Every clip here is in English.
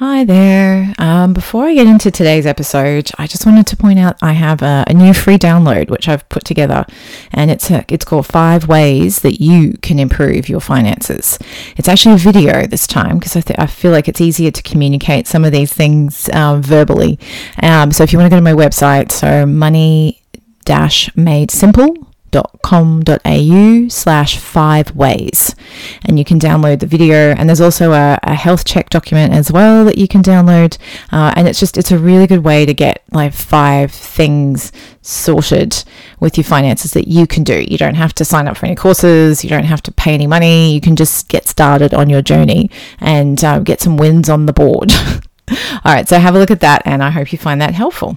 Hi there. Um, before I get into today's episode, I just wanted to point out I have a, a, new free download which I've put together, and it's a, it's called Five Ways That You Can Improve Your Finances. It's actually a video this time because I, th- I feel like it's easier to communicate some of these things um, verbally. Um, so if you want to go to my website, so money dash made simple au slash five ways. And you can download the video and there's also a, a health check document as well that you can download. Uh, and it's just it's a really good way to get like five things sorted with your finances that you can do. You don't have to sign up for any courses you don't have to pay any money you can just get started on your journey and uh, get some wins on the board. All right so have a look at that and i hope you find that helpful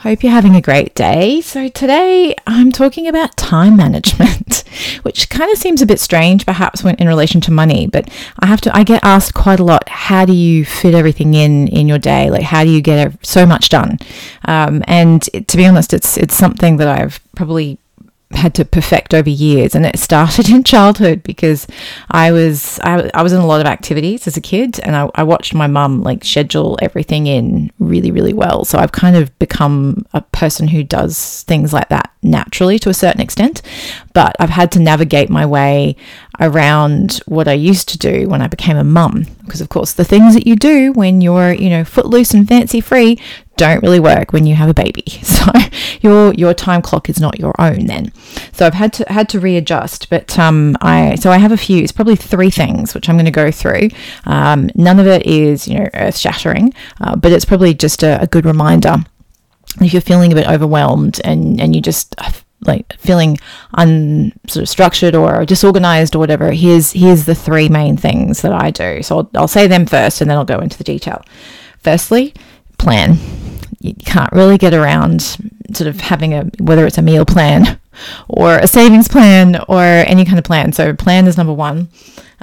Hope you're having a great day. So, today I'm talking about time management, which kind of seems a bit strange perhaps when in relation to money, but I have to I get asked quite a lot, how do you fit everything in in your day? Like how do you get so much done? Um, and to be honest, it's it's something that I've probably had to perfect over years and it started in childhood because I was I, I was in a lot of activities as a kid and I, I watched my mum like schedule everything in really really well. So I've kind of become a person who does things like that naturally to a certain extent but I've had to navigate my way around what I used to do when I became a mum. Because of course the things that you do when you're you know footloose and fancy free don't really work when you have a baby. So your your time clock is not your own then. So I've had to had to readjust. But um, I so I have a few. It's probably three things which I'm going to go through. Um, none of it is you know earth shattering, uh, but it's probably just a, a good reminder. If you're feeling a bit overwhelmed and and you just uh, like feeling un sort of structured or disorganized or whatever, here's here's the three main things that I do. So I'll, I'll say them first, and then I'll go into the detail. Firstly, plan you can't really get around sort of having a whether it's a meal plan or a savings plan or any kind of plan. So plan is number one.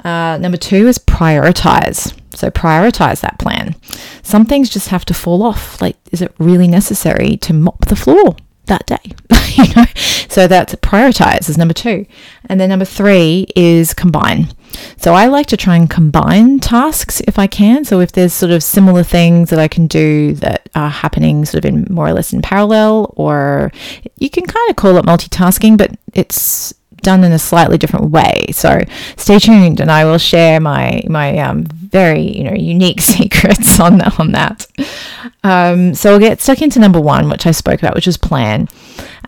Uh, number two is prioritize. So prioritize that plan. Some things just have to fall off. Like, is it really necessary to mop the floor that day? you know, so that's prioritize is number two, and then number three is combine. So I like to try and combine tasks if I can. So if there's sort of similar things that I can do that are happening sort of in more or less in parallel, or you can kind of call it multitasking, but it's done in a slightly different way. So stay tuned, and I will share my my um, very you know unique secrets on on that. Um, so we'll get stuck into number one, which I spoke about, which is plan.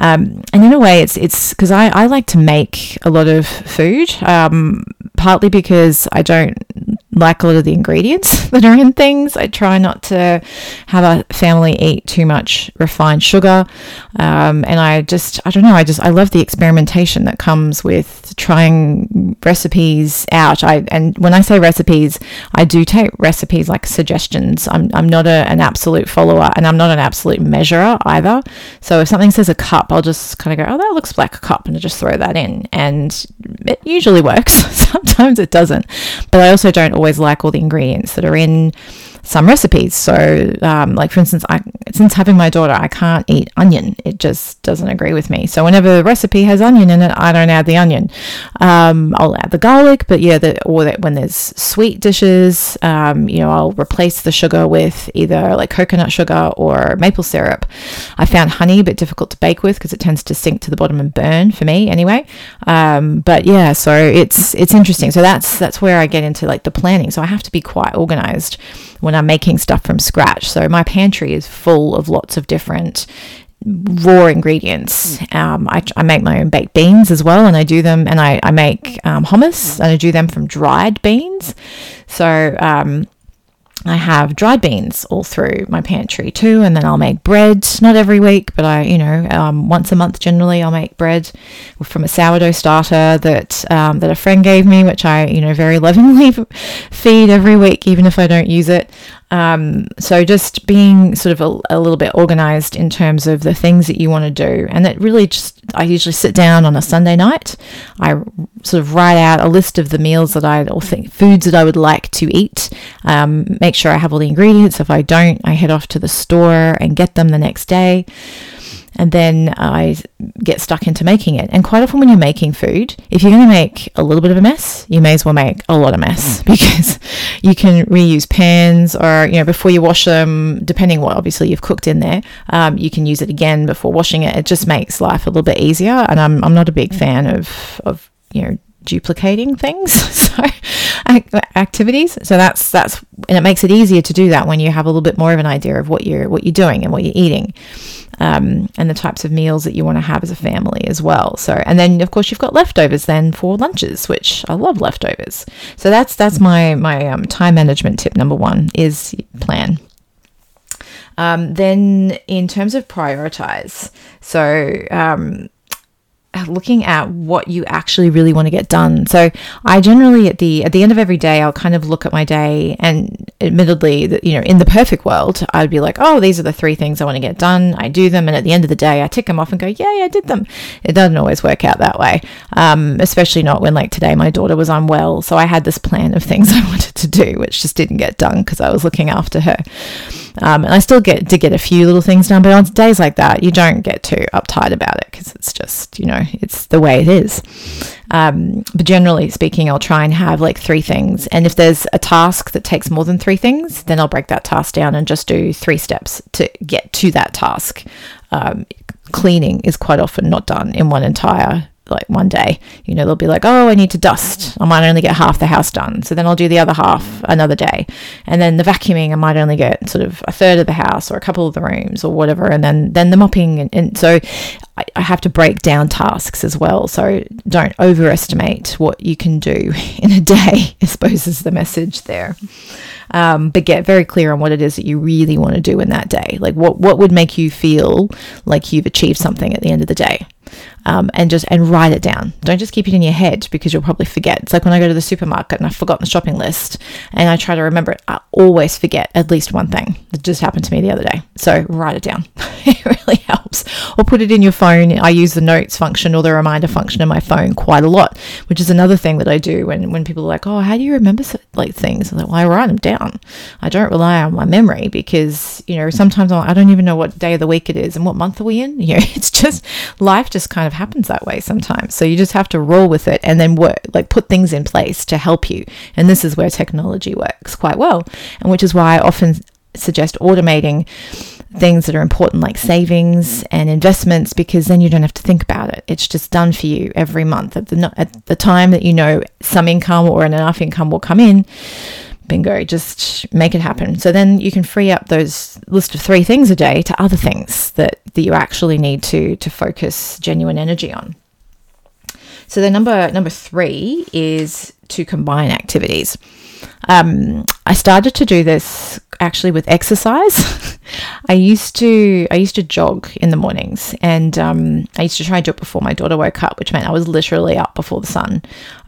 Um, and in a way, it's it's because I, I like to make a lot of food, um, partly because I don't like a lot of the ingredients that are in things. I try not to have a family eat too much refined sugar. Um, and I just, I don't know, I just, I love the experimentation that comes with trying recipes out. I, and when I say recipes, I do take recipes like suggestions. I'm, I'm not a, an absolute follower and I'm not an absolute measurer either. So if something says a cup, I'll just kind of go, oh, that looks like a cup and I just throw that in. And it usually works. Sometimes it doesn't. But I also don't always like all the ingredients that are in some recipes. So, um, like for instance, I, since having my daughter, I can't eat onion. It just doesn't agree with me. So whenever the recipe has onion in it, I don't add the onion. Um, I'll add the garlic, but yeah, the, or that when there's sweet dishes, um, you know, I'll replace the sugar with either like coconut sugar or maple syrup. I found honey a bit difficult to bake with because it tends to sink to the bottom and burn for me anyway. Um, but yeah, so it's it's interesting. So that's that's where I get into like the planning. So I have to be quite organized when I'm making stuff from scratch. So my pantry is full of lots of different raw ingredients. Mm. Um, I, I, make my own baked beans as well, and I do them, and I, I make um, hummus, and I do them from dried beans. So um, I have dried beans all through my pantry too, and then I'll make bread. Not every week, but I, you know, um, once a month generally, I'll make bread from a sourdough starter that um, that a friend gave me, which I, you know, very lovingly feed every week, even if I don't use it. Um, so just being sort of a, a, little bit organized in terms of the things that you want to do. And that really just, I usually sit down on a Sunday night. I sort of write out a list of the meals that I, or think, foods that I would like to eat. Um, make sure I have all the ingredients. If I don't, I head off to the store and get them the next day and then I get stuck into making it. And quite often, when you're making food, if you're going to make a little bit of a mess, you may as well make a lot of mess mm. because you can reuse pans or, you know, before you wash them, depending what obviously you've cooked in there, um, you can use it again before washing it. It just makes life a little bit easier. And I'm, I'm not a big fan of, of, you know, duplicating things so activities. So that's that's and it makes it easier to do that when you have a little bit more of an idea of what you're what you're doing and what you're eating um, and the types of meals that you want to have as a family as well. So and then of course you've got leftovers then for lunches which i love leftovers. So that's that's my my um, time management tip number one is plan. Um, then in terms of prioritize so um, looking at what you actually really want to get done. So I generally at the at the end of every day I'll kind of look at my day and admittedly you know in the perfect world I'd be like, "Oh, these are the three things I want to get done." I do them and at the end of the day I tick them off and go, "Yay, I did them." It doesn't always work out that way. Um, especially not when like today my daughter was unwell, so I had this plan of things I wanted to do which just didn't get done because I was looking after her. Um, and I still get to get a few little things done, but on days like that, you don't get too uptight about it because it's just, you know, it's the way it is. Um, but generally speaking, I'll try and have like three things. And if there's a task that takes more than three things, then I'll break that task down and just do three steps to get to that task. Um, cleaning is quite often not done in one entire like one day, you know, they'll be like, oh, I need to dust. I might only get half the house done. So then I'll do the other half another day. And then the vacuuming, I might only get sort of a third of the house or a couple of the rooms or whatever. And then, then the mopping. And, and so I, I have to break down tasks as well. So don't overestimate what you can do in a day, I suppose is the message there. Um, but get very clear on what it is that you really want to do in that day. Like what, what would make you feel like you've achieved something at the end of the day um, and just and write it down. Don't just keep it in your head because you'll probably forget. It's like when I go to the supermarket and I've forgotten the shopping list and I try to remember it. I always forget at least one thing that just happened to me the other day. So write it down. it really helps. Or put it in your phone. I use the notes function or the reminder function in my phone quite a lot, which is another thing that I do when when people are like, "Oh, how do you remember like things?" I'm like, "Well, I write them down. I don't rely on my memory because you know sometimes I don't even know what day of the week it is and what month are we in. You know, it's just life just kind of happens that way sometimes. So you just have to roll with it and then work, like put things in place to help you. And this is where technology works quite well, and which is why I often suggest automating things that are important like savings and investments because then you don't have to think about it. It's just done for you every month at the at the time that you know some income or enough income will come in bingo, just make it happen. So then you can free up those list of three things a day to other things that, that you actually need to to focus genuine energy on. So the number number three is to combine activities. Um, I started to do this actually with exercise. I used to I used to jog in the mornings, and um, I used to try and do it before my daughter woke up, which meant I was literally up before the sun.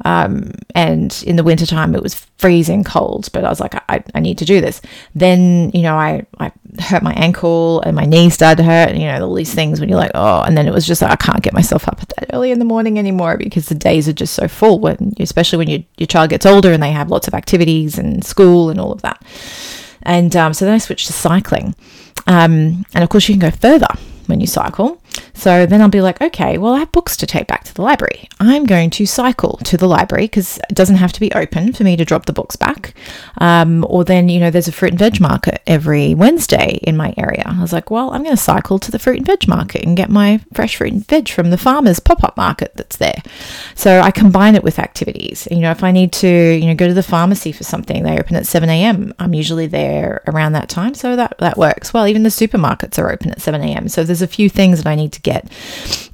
Um, and in the wintertime, it was freezing cold, but I was like, I, I need to do this. Then you know, I I hurt my ankle and my knee started to hurt. And, you know, all these things when you're like, oh, and then it was just like I can't get myself up that early in the morning anymore because the days are just so full. When especially when your your child gets older and they have lots of activities and school and all of that. And um, so then I switched to cycling. Um, and of course, you can go further when you cycle. So then I'll be like, okay, well, I have books to take back to the library. I'm going to cycle to the library because it doesn't have to be open for me to drop the books back. Um, or then, you know, there's a fruit and veg market every Wednesday in my area. I was like, well, I'm going to cycle to the fruit and veg market and get my fresh fruit and veg from the farmer's pop up market that's there. So I combine it with activities. You know, if I need to, you know, go to the pharmacy for something, they open at 7 a.m. I'm usually there around that time. So that, that works. Well, even the supermarkets are open at 7 a.m. So there's a few things that I need to get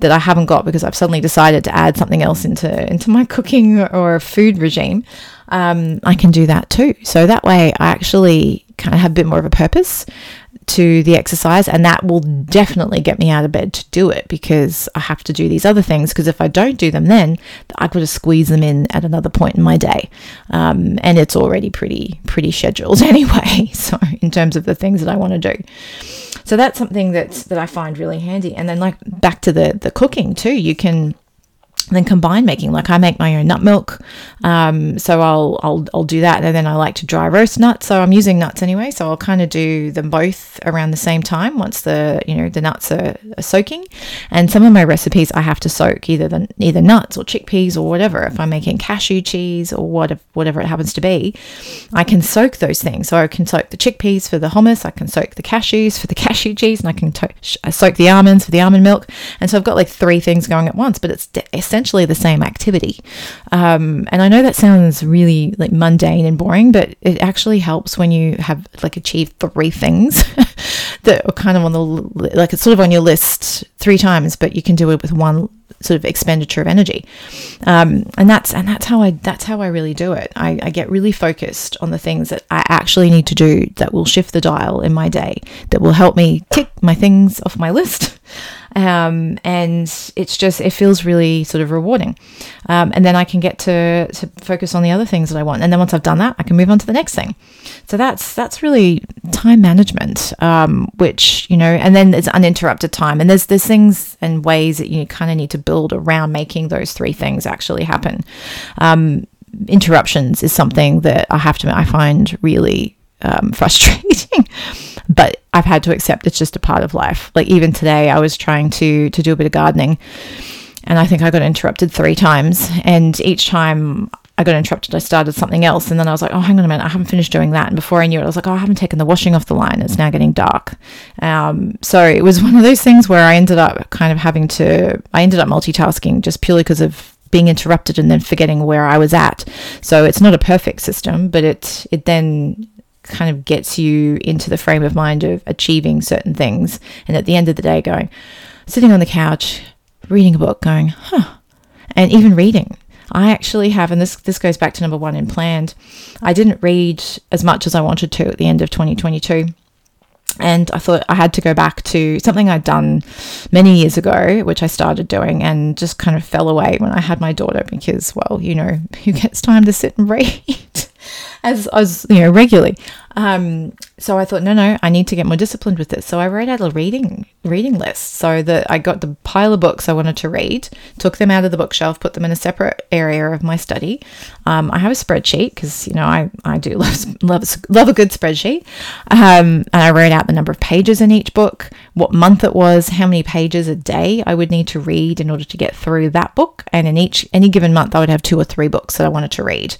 that I haven't got because I've suddenly decided to add something else into into my cooking or food regime. Um, I can do that too. So that way, I actually kind of have a bit more of a purpose to the exercise and that will definitely get me out of bed to do it because I have to do these other things because if I don't do them then I've got to squeeze them in at another point in my day um, and it's already pretty pretty scheduled anyway so in terms of the things that I want to do so that's something that that I find really handy. And then like back to the the cooking too you can then combine making. Like I make my own nut milk um, so I'll, I'll I'll do that and then I like to dry roast nuts. So I'm using nuts anyway so I'll kind of do them both around the same time once the you know the nuts are, are, soaking. And some of my recipes I have to soak either the either nuts or chickpeas or whatever. If I'm making cashew cheese or what whatever it happens to be I can soak those things. So I can soak the chickpeas for the hummus I can soak the cashews for the cashew cheese and I can to- soak the almonds for the almond milk. And so I've got like three things going at once but it's de- essentially the same activity. Um, and I know that sounds really like mundane and boring, but it actually helps when you have like achieved three things that are kind of on the like it's sort of on your list three times, but you can do it with one sort of expenditure of energy. Um, and that's and that's how I that's how I really do it. I, I get really focused on the things that I actually need to do that will shift the dial in my day, that will help me tick my things off my list. Um, and it's just it feels really sort of rewarding. Um, and then i can get to to focus on the other things that i want. And then once i've done that i can move on to the next thing. So that's that's really time management um, which you know and then there's uninterrupted time. And there's there's things and ways that you kind of need to build around making those three things actually happen. Um, interruptions is something that i have to i find really um, frustrating but I've had to accept it's just a part of life. Like even today, I was trying to to do a bit of gardening, and I think I got interrupted three times. And each time I got interrupted, I started something else, and then I was like, "Oh, hang on a minute, I haven't finished doing that." And before I knew it, I was like, "Oh, I haven't taken the washing off the line. It's now getting dark." Um, so it was one of those things where I ended up kind of having to. I ended up multitasking just purely because of being interrupted and then forgetting where I was at. So it's not a perfect system, but it it then kind of gets you into the frame of mind of achieving certain things. And at the end of the day, going, sitting on the couch, reading a book, going, huh, and even reading. I actually have, and this this goes back to number one in planned. I didn't read as much as I wanted to at the end of 2022 and I thought I had to go back to something I'd done many years ago, which I started doing and just kind of fell away when I had my daughter because, well, you know, who gets time to sit and read? As as you know regularly. Um, so I thought, no, no, I need to get more disciplined with this. So I wrote out a reading reading list so that I got the pile of books I wanted to read, took them out of the bookshelf, put them in a separate area of my study. Um, I have a spreadsheet because you know I, I do love love love a good spreadsheet, um, and I wrote out the number of pages in each book, what month it was, how many pages a day I would need to read in order to get through that book, and in each any given month I would have two or three books that I wanted to read.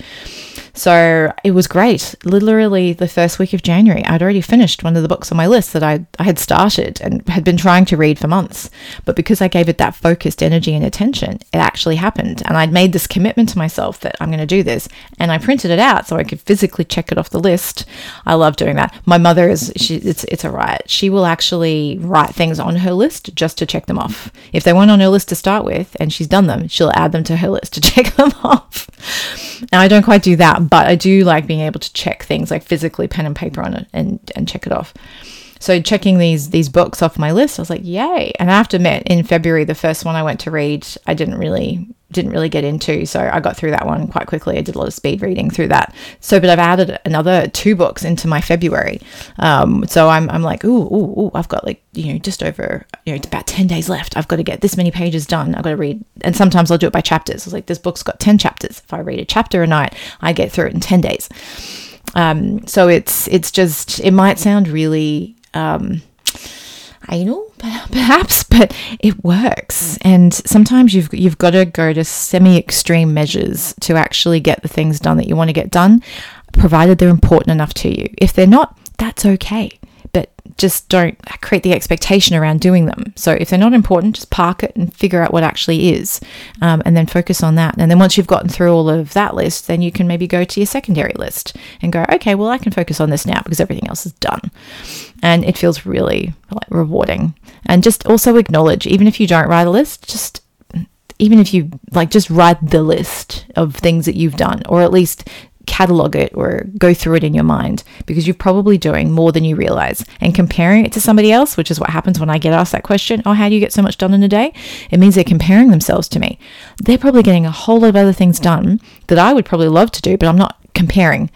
So it was great. Literally, the first week of January, I'd already finished one of the books on my list that I, I had started and had been trying to read for months. But because I gave it that focused energy and attention, it actually happened. And I'd made this commitment to myself that I'm going to do this. And I printed it out so I could physically check it off the list. I love doing that. My mother is, she, it's, it's a riot. She will actually write things on her list just to check them off. If they weren't on her list to start with and she's done them, she'll add them to her list to check them off. Now, I don't quite do that but I do like being able to check things like physically pen and paper on it and, and check it off. So checking these these books off my list, I was like, yay! And I have to admit, in February, the first one I went to read, I didn't really didn't really get into, so I got through that one quite quickly. I did a lot of speed reading through that. So, but I've added another two books into my February. Um, so I'm I'm like, ooh, ooh, ooh, I've got like you know just over you know about ten days left. I've got to get this many pages done. I've got to read, and sometimes I'll do it by chapters. I was like, this book's got ten chapters. If I read a chapter a night, I get through it in ten days. Um, so it's it's just it might sound really um, anal, perhaps, but it works. And sometimes you've you've got to go to semi-extreme measures to actually get the things done that you want to get done, provided they're important enough to you. If they're not, that's okay just don't create the expectation around doing them. So if they're not important, just park it and figure out what actually is, um, and then focus on that. And then once you've gotten through all of that list, then you can maybe go to your secondary list and go, okay, well I can focus on this now because everything else is done, and it feels really like rewarding. And just also acknowledge, even if you don't write a list, just even if you like just write the list of things that you've done or at least catalog it or go through it in your mind because you're probably doing more than you realize. And comparing it to somebody else, which is what happens when I get asked that question, oh, how do you get so much done in a day? It means they're comparing themselves to me. They're probably getting a whole lot of other things done that I would probably love to do, but I'm not comparing.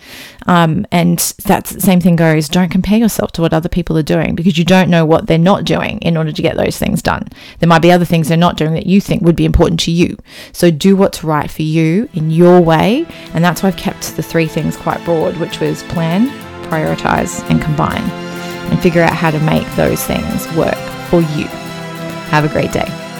Um, and that's the same thing goes don't compare yourself to what other people are doing because you don't know what they're not doing in order to get those things done. There might be other things they're not doing that you think would be important to you. So do what's right for you in your way. And that's why I've kept the three things quite broad, which was plan, prioritize, and combine. And figure out how to make those things work for you. Have a great day.